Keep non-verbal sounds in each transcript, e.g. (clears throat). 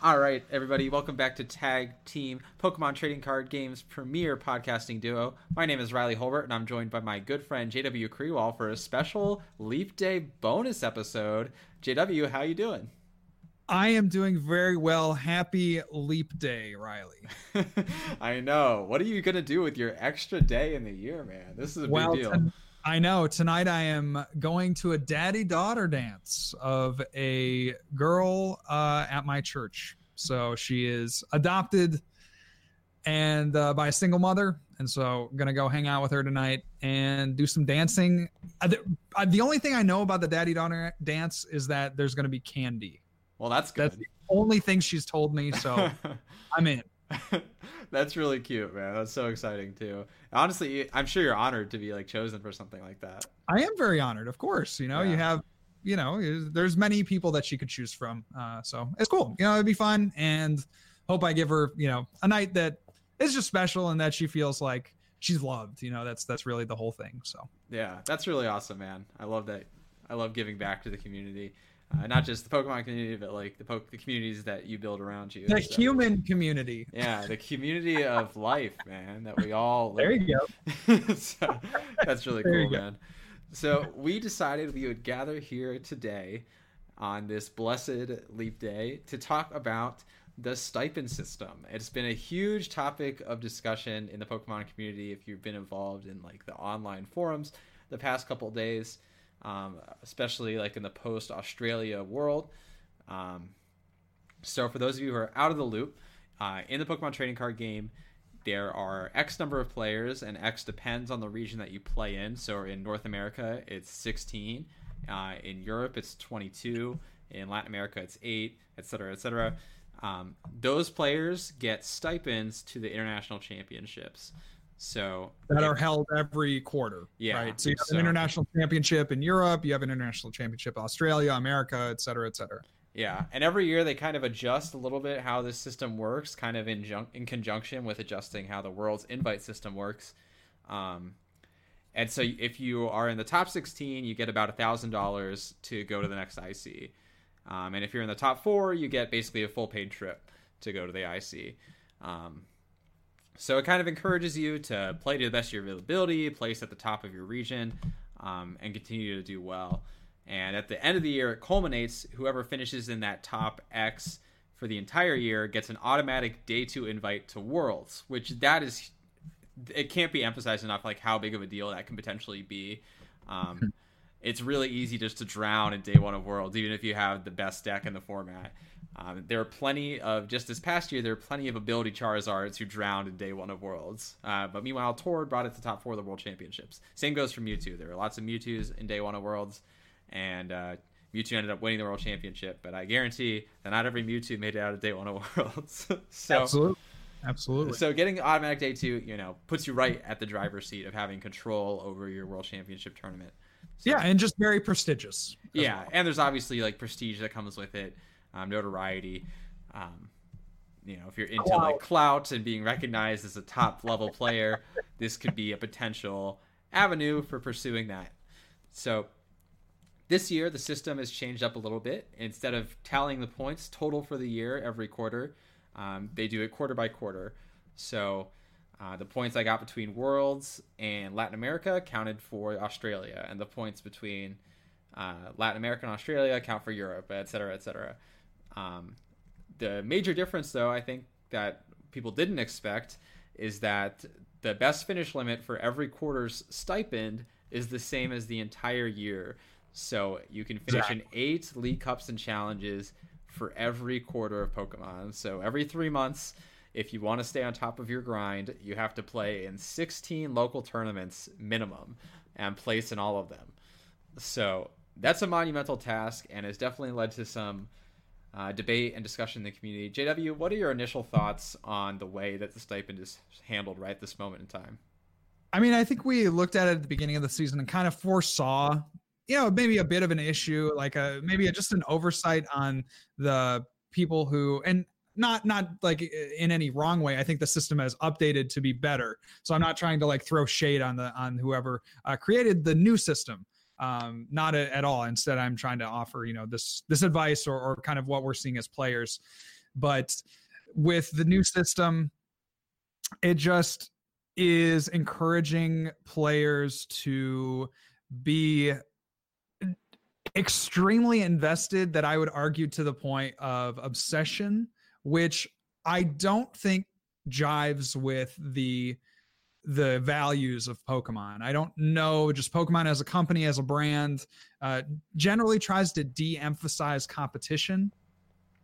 All right, everybody, welcome back to Tag Team Pokemon Trading Card Games premier podcasting duo. My name is Riley Holbert, and I'm joined by my good friend JW Kriwall for a special Leap Day bonus episode. JW, how you doing? I am doing very well. Happy Leap Day, Riley. (laughs) I know. What are you gonna do with your extra day in the year, man? This is a well, big deal. T- I know. Tonight I am going to a daddy daughter dance of a girl uh, at my church. So she is adopted and uh, by a single mother. And so I'm going to go hang out with her tonight and do some dancing. Uh, the, uh, the, only thing I know about the daddy daughter dance is that there's going to be candy. Well, that's good. That's the only thing she's told me. So (laughs) I'm in. (laughs) That's really cute, man. That's so exciting too. Honestly, I'm sure you're honored to be like chosen for something like that. I am very honored, of course. You know, yeah. you have, you know, there's many people that she could choose from. Uh, so it's cool. You know, it'd be fun, and hope I give her, you know, a night that is just special and that she feels like she's loved. You know, that's that's really the whole thing. So yeah, that's really awesome, man. I love that. I love giving back to the community uh, not just the Pokemon community, but like the po- the communities that you build around you. The so, human community. Yeah, the community of life, man, that we all. There you go. (laughs) so, that's really there cool, man. So we decided we would gather here today on this blessed leap day to talk about the stipend system. It's been a huge topic of discussion in the Pokemon community if you've been involved in like the online forums the past couple days um, especially like in the post Australia world. Um, so, for those of you who are out of the loop, uh, in the Pokemon trading card game, there are X number of players, and X depends on the region that you play in. So, in North America, it's 16. Uh, in Europe, it's 22. In Latin America, it's 8, etc., etc. Um, those players get stipends to the international championships. So that are held every quarter. Yeah. Right. So you have so, an international championship in Europe, you have an international championship in Australia, America, et cetera, et cetera. Yeah, and every year they kind of adjust a little bit how this system works, kind of in jun- in conjunction with adjusting how the world's invite system works. Um, and so if you are in the top 16, you get about a thousand dollars to go to the next IC. Um, and if you're in the top four, you get basically a full paid trip to go to the IC. Um, so it kind of encourages you to play to the best of your ability, place at the top of your region, um, and continue to do well. And at the end of the year, it culminates. Whoever finishes in that top X for the entire year gets an automatic day two invite to Worlds, which that is, it can't be emphasized enough, like how big of a deal that can potentially be. Um, it's really easy just to drown in day one of Worlds, even if you have the best deck in the format. Um, there are plenty of just this past year. There are plenty of ability Charizards who drowned in day one of Worlds. Uh, but meanwhile, Tord brought it to top four of the World Championships. Same goes for Mewtwo. There are lots of Mewtwo's in day one of Worlds, and uh, Mewtwo ended up winning the World Championship. But I guarantee that not every Mewtwo made it out of day one of Worlds. (laughs) so, Absolutely. Absolutely. So getting automatic day two, you know, puts you right at the driver's seat of having control over your World Championship tournament. So, yeah, and just very prestigious. Yeah, well. and there's obviously like prestige that comes with it um, notoriety. Um, you know, if you're into clout. like clout and being recognized as a top level player, (laughs) this could be a potential avenue for pursuing that. So this year, the system has changed up a little bit. Instead of tallying the points total for the year every quarter, um, they do it quarter by quarter. So uh, the points I got between Worlds and Latin America counted for Australia, and the points between uh, Latin America and Australia count for Europe, et cetera, et cetera. Um, the major difference, though, I think that people didn't expect is that the best finish limit for every quarter's stipend is the same as the entire year. So you can finish in eight League Cups and challenges for every quarter of Pokemon. So every three months, if you want to stay on top of your grind, you have to play in 16 local tournaments minimum and place in all of them. So that's a monumental task and has definitely led to some uh, debate and discussion in the community. JW, what are your initial thoughts on the way that the stipend is handled right this moment in time? I mean, I think we looked at it at the beginning of the season and kind of foresaw, you know, maybe a bit of an issue, like a maybe a, just an oversight on the people who and not not like in any wrong way. I think the system has updated to be better. So I'm not trying to like throw shade on the on whoever uh, created the new system um, not a, at all. Instead, I'm trying to offer you know this this advice or, or kind of what we're seeing as players. but with the new system, it just is encouraging players to be extremely invested that I would argue to the point of obsession, which I don't think jives with the the values of Pokemon. I don't know, just Pokemon as a company, as a brand, uh, generally tries to de-emphasize competition.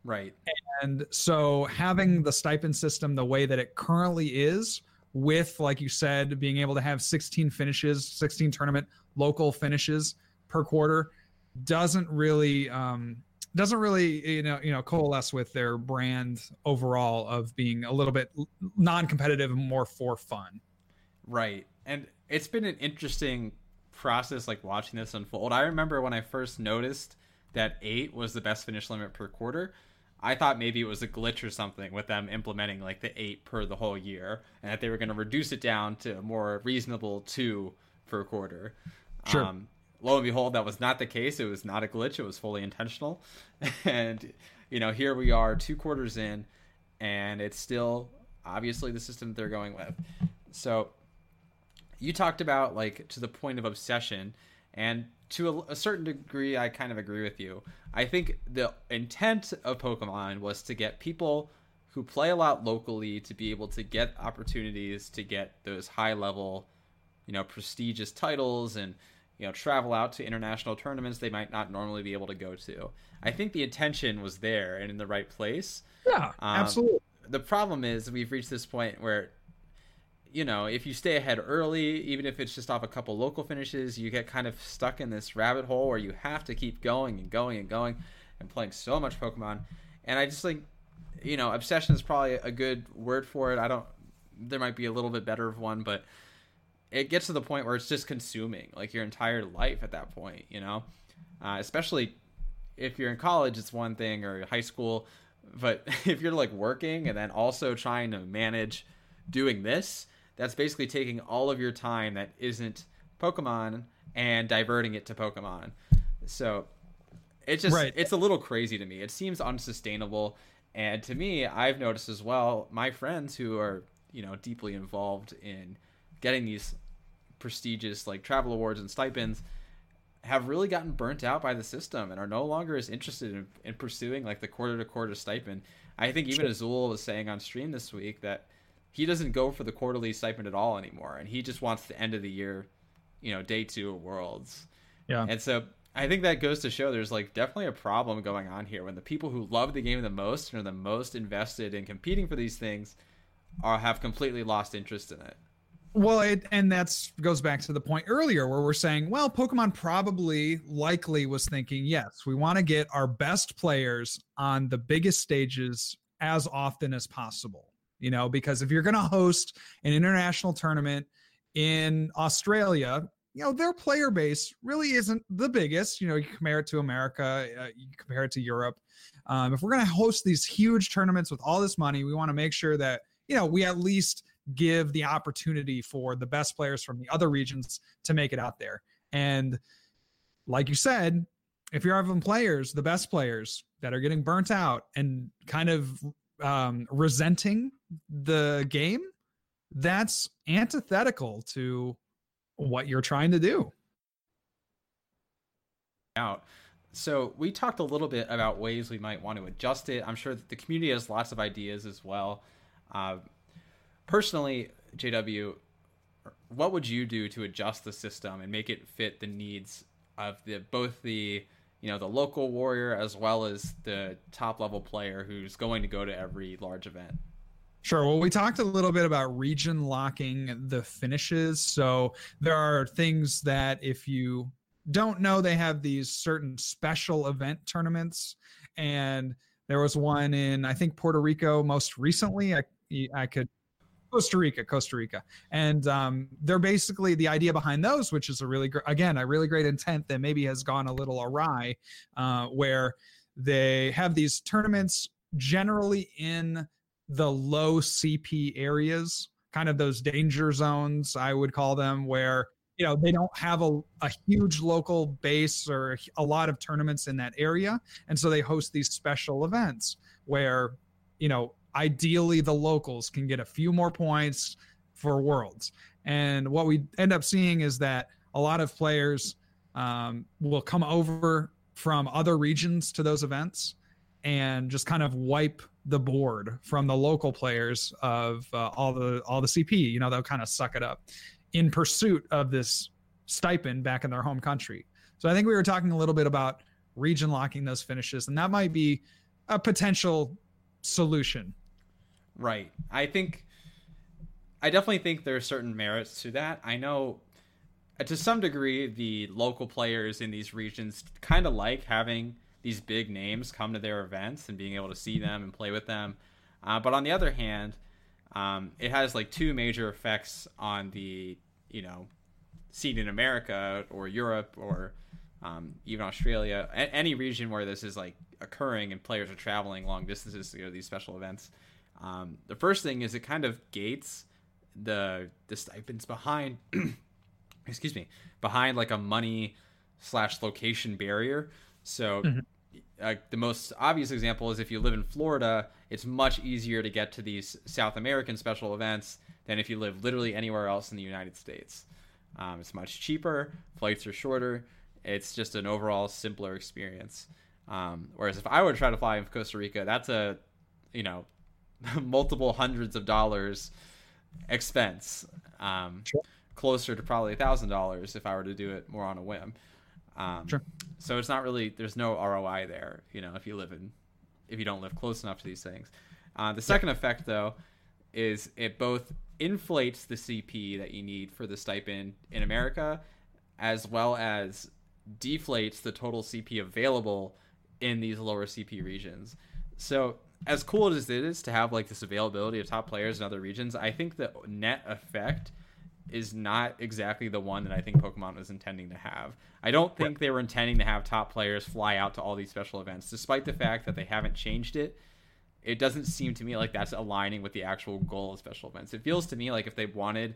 Right. And so having the stipend system the way that it currently is, with like you said, being able to have 16 finishes, 16 tournament local finishes per quarter, doesn't really um, doesn't really you know you know coalesce with their brand overall of being a little bit non-competitive and more for fun. Right. And it's been an interesting process like watching this unfold. I remember when I first noticed that 8 was the best finish limit per quarter. I thought maybe it was a glitch or something with them implementing like the 8 per the whole year and that they were going to reduce it down to a more reasonable 2 per quarter. Sure. Um, lo and behold, that was not the case. It was not a glitch. It was fully intentional. (laughs) and, you know, here we are two quarters in, and it's still obviously the system they're going with. So you talked about like to the point of obsession, and to a, a certain degree, I kind of agree with you. I think the intent of Pokemon was to get people who play a lot locally to be able to get opportunities to get those high level, you know, prestigious titles and you know travel out to international tournaments they might not normally be able to go to. I think the intention was there and in the right place. Yeah, um, absolutely. The problem is we've reached this point where you know, if you stay ahead early, even if it's just off a couple local finishes, you get kind of stuck in this rabbit hole where you have to keep going and going and going and playing so much Pokemon. And I just think, you know, obsession is probably a good word for it. I don't, there might be a little bit better of one, but it gets to the point where it's just consuming like your entire life at that point, you know? Uh, especially if you're in college, it's one thing, or high school. But (laughs) if you're like working and then also trying to manage doing this, that's basically taking all of your time that isn't Pokemon and diverting it to Pokemon. So it's just right. it's a little crazy to me. It seems unsustainable. And to me, I've noticed as well, my friends who are, you know, deeply involved in getting these prestigious like travel awards and stipends have really gotten burnt out by the system and are no longer as interested in, in pursuing like the quarter to quarter stipend. I think even Azul was saying on stream this week that he doesn't go for the quarterly stipend at all anymore, and he just wants the end of the year, you know, day two of Worlds. Yeah, and so I think that goes to show there's like definitely a problem going on here when the people who love the game the most and are the most invested in competing for these things are have completely lost interest in it. Well, it, and that's goes back to the point earlier where we're saying, well, Pokemon probably likely was thinking, yes, we want to get our best players on the biggest stages as often as possible. You know, because if you're going to host an international tournament in Australia, you know, their player base really isn't the biggest. You know, you compare it to America, uh, you compare it to Europe. Um, if we're going to host these huge tournaments with all this money, we want to make sure that, you know, we at least give the opportunity for the best players from the other regions to make it out there. And like you said, if you're having players, the best players that are getting burnt out and kind of um, resenting the game, that's antithetical to what you're trying to do. Out. So we talked a little bit about ways we might want to adjust it. I'm sure that the community has lots of ideas as well. Uh, personally, JW, what would you do to adjust the system and make it fit the needs of the both the you know the local warrior as well as the top level player who's going to go to every large event? Sure. Well, we talked a little bit about region locking the finishes. So there are things that if you don't know, they have these certain special event tournaments. And there was one in, I think, Puerto Rico most recently. I, I could Costa Rica, Costa Rica, and um, they're basically the idea behind those, which is a really again, a really great intent that maybe has gone a little awry, uh, where they have these tournaments generally in the low CP areas, kind of those danger zones, I would call them, where you know they don't have a, a huge local base or a lot of tournaments in that area, and so they host these special events where you know, ideally the locals can get a few more points for worlds. And what we end up seeing is that a lot of players um, will come over from other regions to those events and just kind of wipe the board from the local players of uh, all the all the CP. You know, they'll kind of suck it up in pursuit of this stipend back in their home country. So I think we were talking a little bit about region locking those finishes, and that might be a potential solution. Right. I think I definitely think there are certain merits to that. I know uh, to some degree the local players in these regions kind of like having these big names come to their events and being able to see them and play with them. Uh, but on the other hand, um, it has like two major effects on the you know scene in America or Europe or um, even Australia, a- any region where this is like occurring and players are traveling long distances to go to these special events. Um, the first thing is it kind of gates the the stipends behind (clears throat) excuse me behind like a money slash location barrier. So mm-hmm. uh, the most obvious example is if you live in florida it's much easier to get to these south american special events than if you live literally anywhere else in the united states. Um, it's much cheaper flights are shorter it's just an overall simpler experience. Um, whereas if i were to try to fly in costa rica that's a you know (laughs) multiple hundreds of dollars expense. Um, sure. Closer to probably a thousand dollars if I were to do it more on a whim. Um, sure. So it's not really there's no ROI there. You know, if you live in if you don't live close enough to these things. Uh, the second yeah. effect though is it both inflates the CP that you need for the stipend in America, as well as deflates the total CP available in these lower CP regions. So as cool as it is to have like this availability of top players in other regions, I think the net effect is not exactly the one that I think Pokemon was intending to have. I don't think they were intending to have top players fly out to all these special events, despite the fact that they haven't changed it. It doesn't seem to me like that's aligning with the actual goal of special events. It feels to me like if they wanted,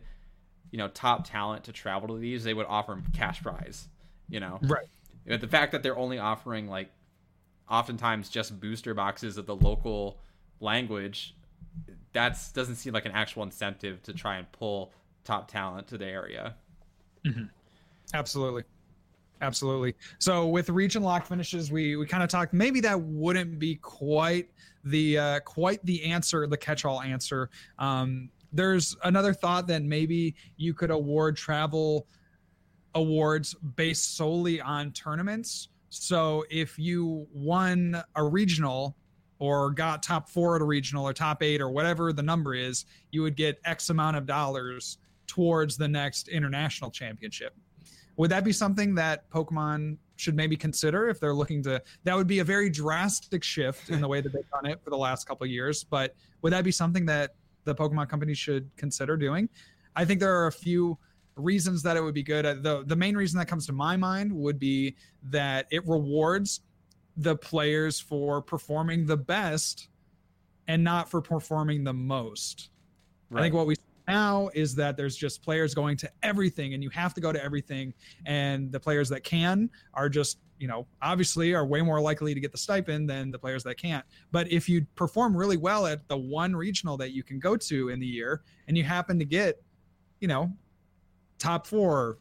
you know, top talent to travel to these, they would offer them cash prize. You know, right? But the fact that they're only offering like oftentimes just booster boxes of the local language that doesn't seem like an actual incentive to try and pull top talent to the area. Mm-hmm. absolutely. Absolutely. So with region lock finishes we we kind of talked maybe that wouldn't be quite the uh, quite the answer the catch-all answer. Um, there's another thought that maybe you could award travel awards based solely on tournaments so if you won a regional or got top four at a regional or top eight or whatever the number is, you would get X amount of dollars towards the next international championship. Would that be something that Pokemon should maybe consider if they're looking to? That would be a very drastic shift in the way that they've done it for the last couple years. But would that be something that the Pokemon company should consider doing? I think there are a few reasons that it would be good. Uh, the the main reason that comes to my mind would be that it rewards the players for performing the best and not for performing the most. Right. I think what we now is that there's just players going to everything and you have to go to everything and the players that can are just you know obviously are way more likely to get the stipend than the players that can't but if you perform really well at the one regional that you can go to in the year and you happen to get you know top four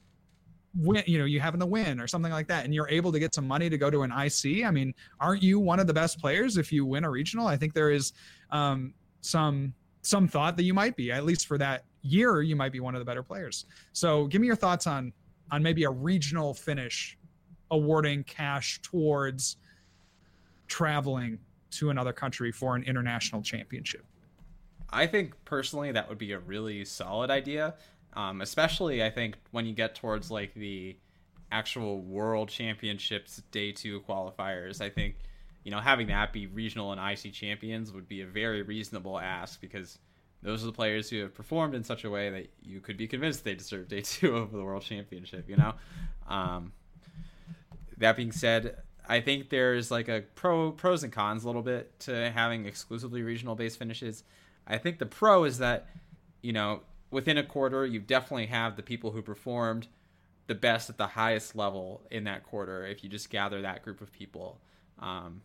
win you know you having to win or something like that and you're able to get some money to go to an ic i mean aren't you one of the best players if you win a regional? I think there is um, some some thought that you might be at least for that year you might be one of the better players. So give me your thoughts on on maybe a regional finish awarding cash towards traveling to another country for an international championship. I think personally that would be a really solid idea. Um, especially, I think when you get towards like the actual World Championships Day Two qualifiers, I think you know having that be regional and IC champions would be a very reasonable ask because those are the players who have performed in such a way that you could be convinced they deserve Day (laughs) Two over the World Championship. You know. Um, that being said, I think there's like a pro pros and cons a little bit to having exclusively regional based finishes. I think the pro is that you know within a quarter, you definitely have the people who performed the best at the highest level in that quarter if you just gather that group of people. Um,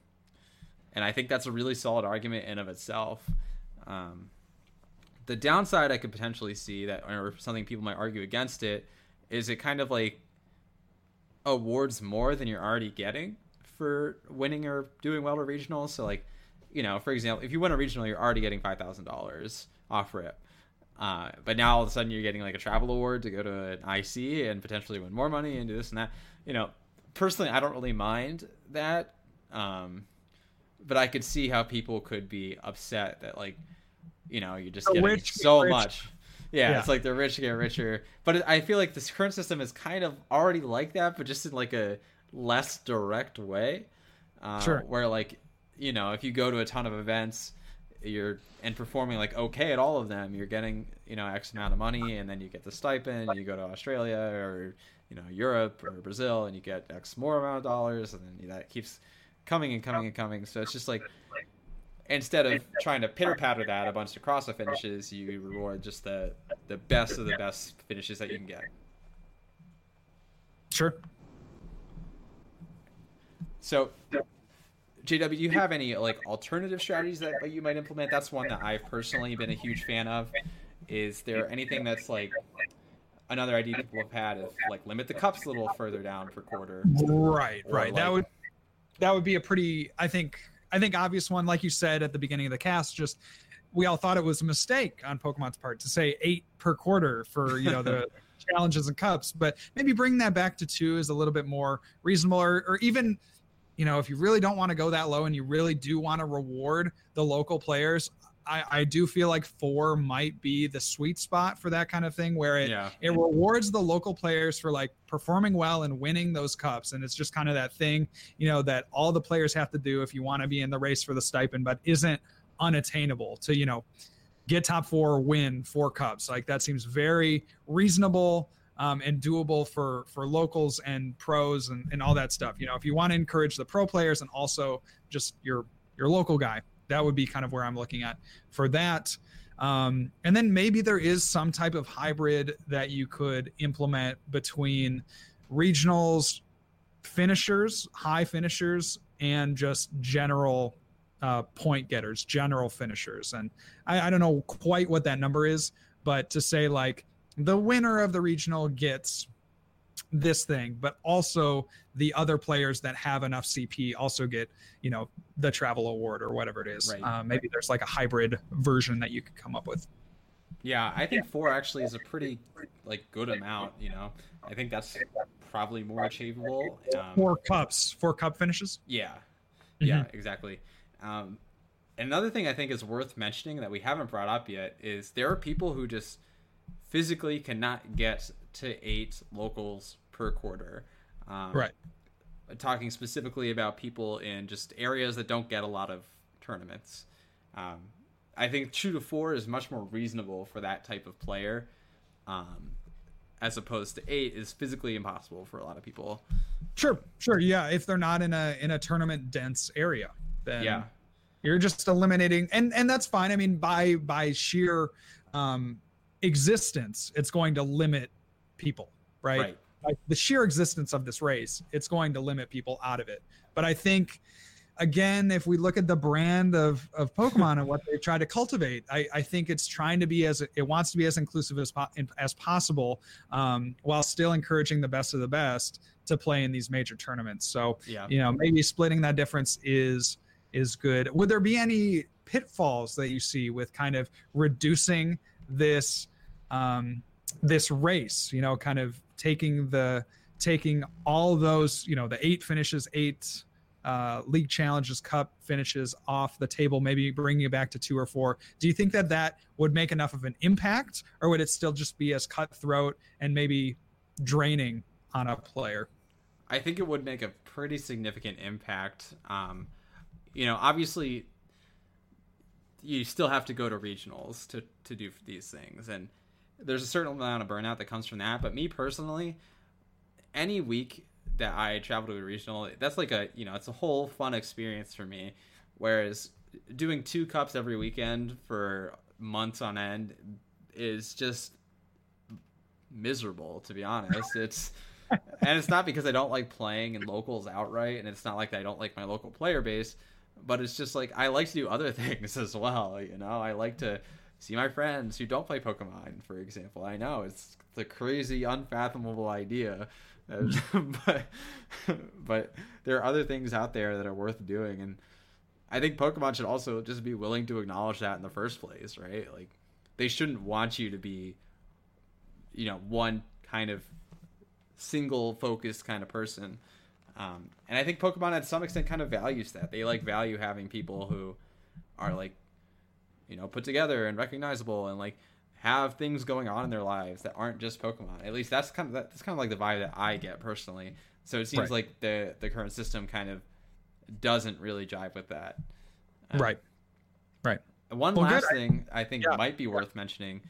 and I think that's a really solid argument in of itself. Um, the downside I could potentially see that, or something people might argue against it, is it kind of like awards more than you're already getting for winning or doing well to regionals. So like, you know, for example, if you win a regional, you're already getting five thousand dollars off rip. Uh, but now all of a sudden you're getting like a travel award to go to an IC and potentially win more money and do this and that. You know, personally, I don't really mind that. Um, but I could see how people could be upset that like, you know, you're just The getting rich get so rich. much. Yeah, Yeah. it's like the rich get richer. But I feel like this current system is kind of already like that, but just in like a less direct way. Uh, Sure. Where like, you know, if you go to a ton of events, you're and performing like okay at all of them, you're getting you know X amount of money, and then you get the stipend. You go to Australia or you know Europe or Brazil, and you get X more amount of dollars, and then that keeps coming and coming and coming. So it's just like instead of trying to pitter patter that a bunch of CrossFit finishes, you reward just the the best of the best finishes that you can get. Sure. So, JW, do you have any like alternative strategies that, that you might implement? That's one that I've personally been a huge fan of. Is there anything that's like another idea people have had of like limit the cups a little further down per quarter? Right, Or, right. that would that would be a pretty I think I think obvious one, like you said at the beginning of the cast, just we all thought it was a mistake on Pokemon's part to say eight per quarter for, you know, the (laughs) challenges and cups. But maybe bringing that back to two is a little bit more reasonable or, or even you know, if you really don't want to go that low and you really do want to reward the local players, I, I do feel like four might be the sweet spot for that kind of thing where it Yeah, it rewards the local players for like performing well and winning those cups. And it's just kind of that thing you know that all the players have to do if you want to be in the race for the stipend but isn't unattainable to you know get top four win four cups. Like that seems very reasonable um, and doable for for locals and pros and, and all that stuff you know if you want to encourage the pro players and also just your your local guy that would be kind of where i'm looking at for that um, and then maybe there is some type of hybrid that you could implement between regionals, finishers, high finishers, and just general uh, point getters, general finishers. And I, I don't know quite what that number is, but to say like the winner of the regional gets this thing, but also the other players that have enough CP also get, you know, the travel award or whatever it is. Right. Uh, maybe there's like a hybrid version that you could come up with. yeah. I think four actually is a pretty like good amount. You know, I think that's probably more achievable. Um, Four cups, four cup finishes. Yeah, Mm-hmm. yeah, exactly. Um, another thing I think is worth mentioning that we haven't brought up yet is there are people who just physically cannot get to eight locals per quarter. Um, Right. Talking specifically about people in just areas that don't get a lot of tournaments. Um, I think two to four is much more reasonable for that type of player. Um, as opposed to eight is physically impossible for a lot of people. Sure, sure, yeah. If they're not in a in a tournament dense area, then Yeah. you're just eliminating, and and that's fine. I mean, by by sheer um, existence, it's going to limit people, right? Right. Like the sheer existence of this race, it's going to limit people out of it. But I think, again, if we look at the brand of of Pokemon and what they try to cultivate, I, I think it's trying to be as it wants to be as inclusive as po- as possible, um, while still encouraging the best of the best to play in these major tournaments. So Yeah. you know maybe splitting that difference is is good would there be any pitfalls that you see with kind of reducing this um this race you know kind of taking the taking all those you know the eight finishes eight uh, league challenges cup finishes off the table maybe bringing it back to two or four. Do you think that that would make enough of an impact or would it still just be as cutthroat and maybe draining on a player? I think it would make a pretty significant impact. Um, you know, obviously, you still have to go to regionals to to do these things, and there's a certain amount of burnout that comes from that. But me personally, any week that I travel to a regional, that's like a you know, it's a whole fun experience for me. Whereas doing two cups every weekend for months on end is just miserable to be honest it's (laughs) and it's not because i don't like playing in locals outright and it's not like i don't like my local player base but it's just like I like to do other (laughs) things as well. You know, I like to see my friends who don't play Pokemon, for example. I know it's the crazy, unfathomable idea, (laughs) but but there are other things out there that are worth doing, and I think Pokemon should also just be willing to acknowledge that in the first place, right? Like they shouldn't want you to be, you know, one kind of single focused kind of person. Um, and I think Pokemon, at some extent, kind of values that. They like value having people who are like, you know, put together and recognizable and like have things going on in their lives that aren't just Pokemon. At least that's kind of that's kind of like the vibe that I get personally. So it seems right. like the the current system kind of doesn't really jive with that. Um, right. Right. One well, last good. thing I think yeah. might be worth mentioning.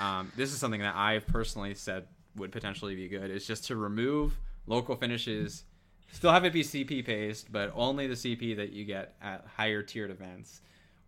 Um, this is something that I've personally said would potentially be good is just to remove local finishes Still have it be CP based, but only the CP that you get at higher tiered events.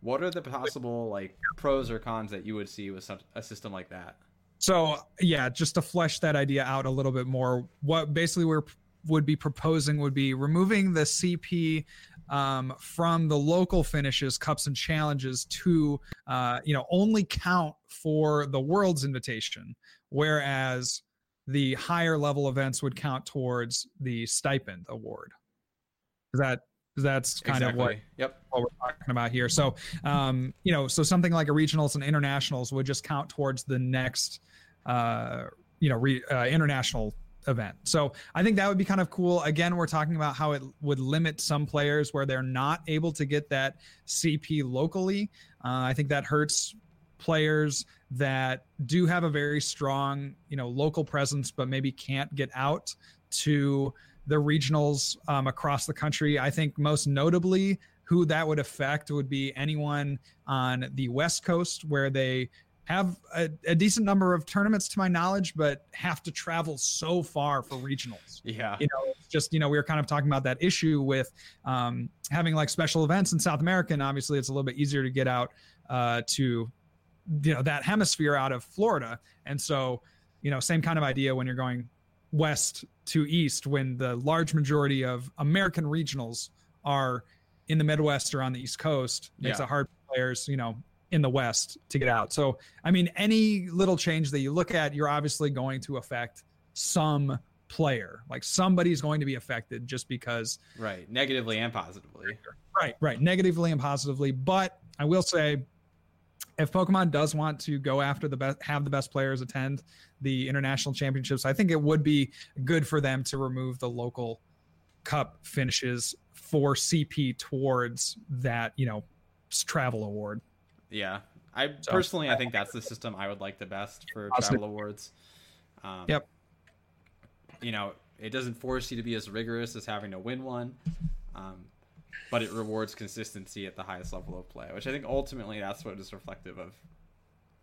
What are the possible like pros or cons that you would see with such a system like that? So yeah, just to flesh that idea out a little bit more, what basically we're would be proposing would be removing the CP um, from the local finishes, cups and challenges to uh, you know only count for the world's invitation, whereas the higher level events would count towards the stipend award. Is that that's kind exactly. of what, yep. what we're talking about here. So, um, you know, so something like a regionals and internationals would just count towards the next, uh, you know, re, uh, international event. So I think that would be kind of cool. Again, we're talking about how it would limit some players where they're not able to get that CP locally. Uh, I think that hurts players that do have a very strong, you know, local presence, but maybe can't get out to the regionals um, across the country. I think most notably, who that would affect would be anyone on the West Coast where they have a, a, decent number of tournaments to my knowledge, but have to travel so far for regionals. Yeah. You know, just, you know, we were kind of talking about that issue with um, having like special events in South America. And obviously it's a little bit easier to get out uh, to you know that hemisphere out of Florida. And so, you know, same kind of idea when you're going west to east when the large majority of American regionals are in the Midwest or on the East Coast makes yeah. it hard for players, you know, in the West to get out. So, I mean, any little change that you look at, you're obviously going to affect some player. Like somebody's going to be affected just because. Right. Negatively and positively. Right. Right. Negatively and positively. But I will say, if Pokemon does want to go after the best, have the best players attend the international championships, I think it would be good for them to remove the local cup finishes for CP towards that, you know, travel award. Yeah. I so, personally, I think that's the system I would like the best for travel awards. Um, yep. You know, it doesn't force you to be as rigorous as having to win one. Um, but it rewards consistency at the highest level of play, which I think ultimately that's what is reflective of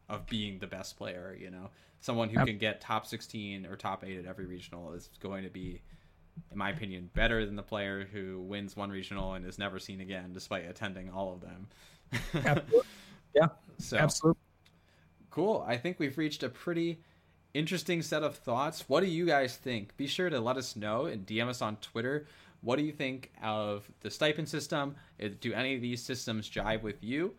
of being the best player. You know, someone who can get top sixteen or top eight at every regional is going to be, in my opinion, better than the player who wins one regional and is never seen again, despite attending all of them. (laughs) Absolutely. Yeah. So absolutely. Cool. I think we've reached a pretty interesting set of thoughts. What do you guys think? Be sure to let us know and DM us on Twitter what do you think of the stipend system? Do any of these systems jive with you?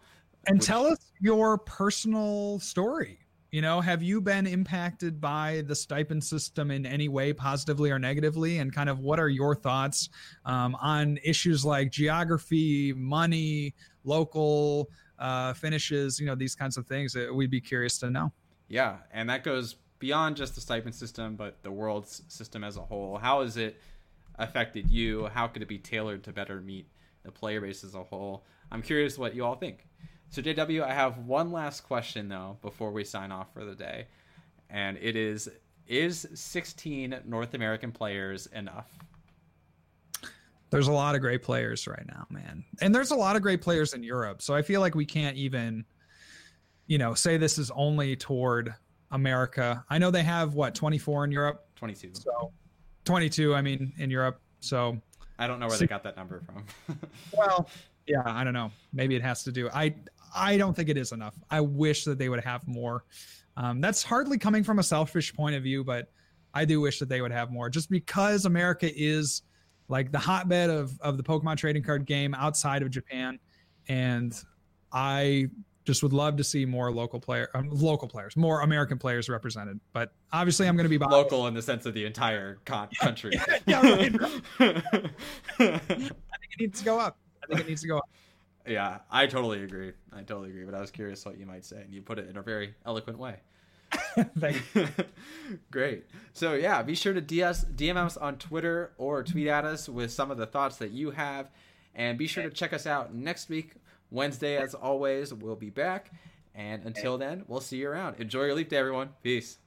And Which... tell us your personal story. You know, have you been impacted by the stipend system in any way, positively or negatively? And kind of what are your thoughts um, on issues like geography, money, local uh, finishes, you know, these kinds of things that we'd be curious to know. Yeah. And that goes beyond just the stipend system, but the world's system as a whole. How is it affected you? How could it be tailored to better meet the player base as a whole? I'm curious what you all think. So, JW, I have one last question though before we sign off for the day, and it is: Is 16 North American players enough? There's a lot of great players right now, man, and there's a lot of great players in Europe. So I feel like we can't even, you know, say this is only toward America. I know they have what 24 in Europe, 22. So 22, I mean, in Europe. So I don't know where they got that number from. (laughs) well, yeah, I don't know. Maybe it has to do. I I don't think it is enough. I wish that they would have more. Um, that's hardly coming from a selfish point of view, but I do wish that they would have more, just because America is like the hotbed of of the Pokemon trading card game outside of Japan, and I just would love to see more local player, um, local players, more American players represented. But obviously, I'm going to be biased. local in the sense of the entire con- country. (laughs) Yeah, yeah, right, right. (laughs) I think it needs to go up. I think it needs to go up. yeah, I totally agree. I totally agree. But I was curious what you might say, and you put it in a very eloquent way. (laughs) Thank you. Great. So yeah, be sure to DS, DM us on Twitter or tweet at us with some of the thoughts that you have, and be sure to check us out next week, Wednesday as always. We'll be back, and until then, we'll see you around. Enjoy your leap day, everyone. Peace.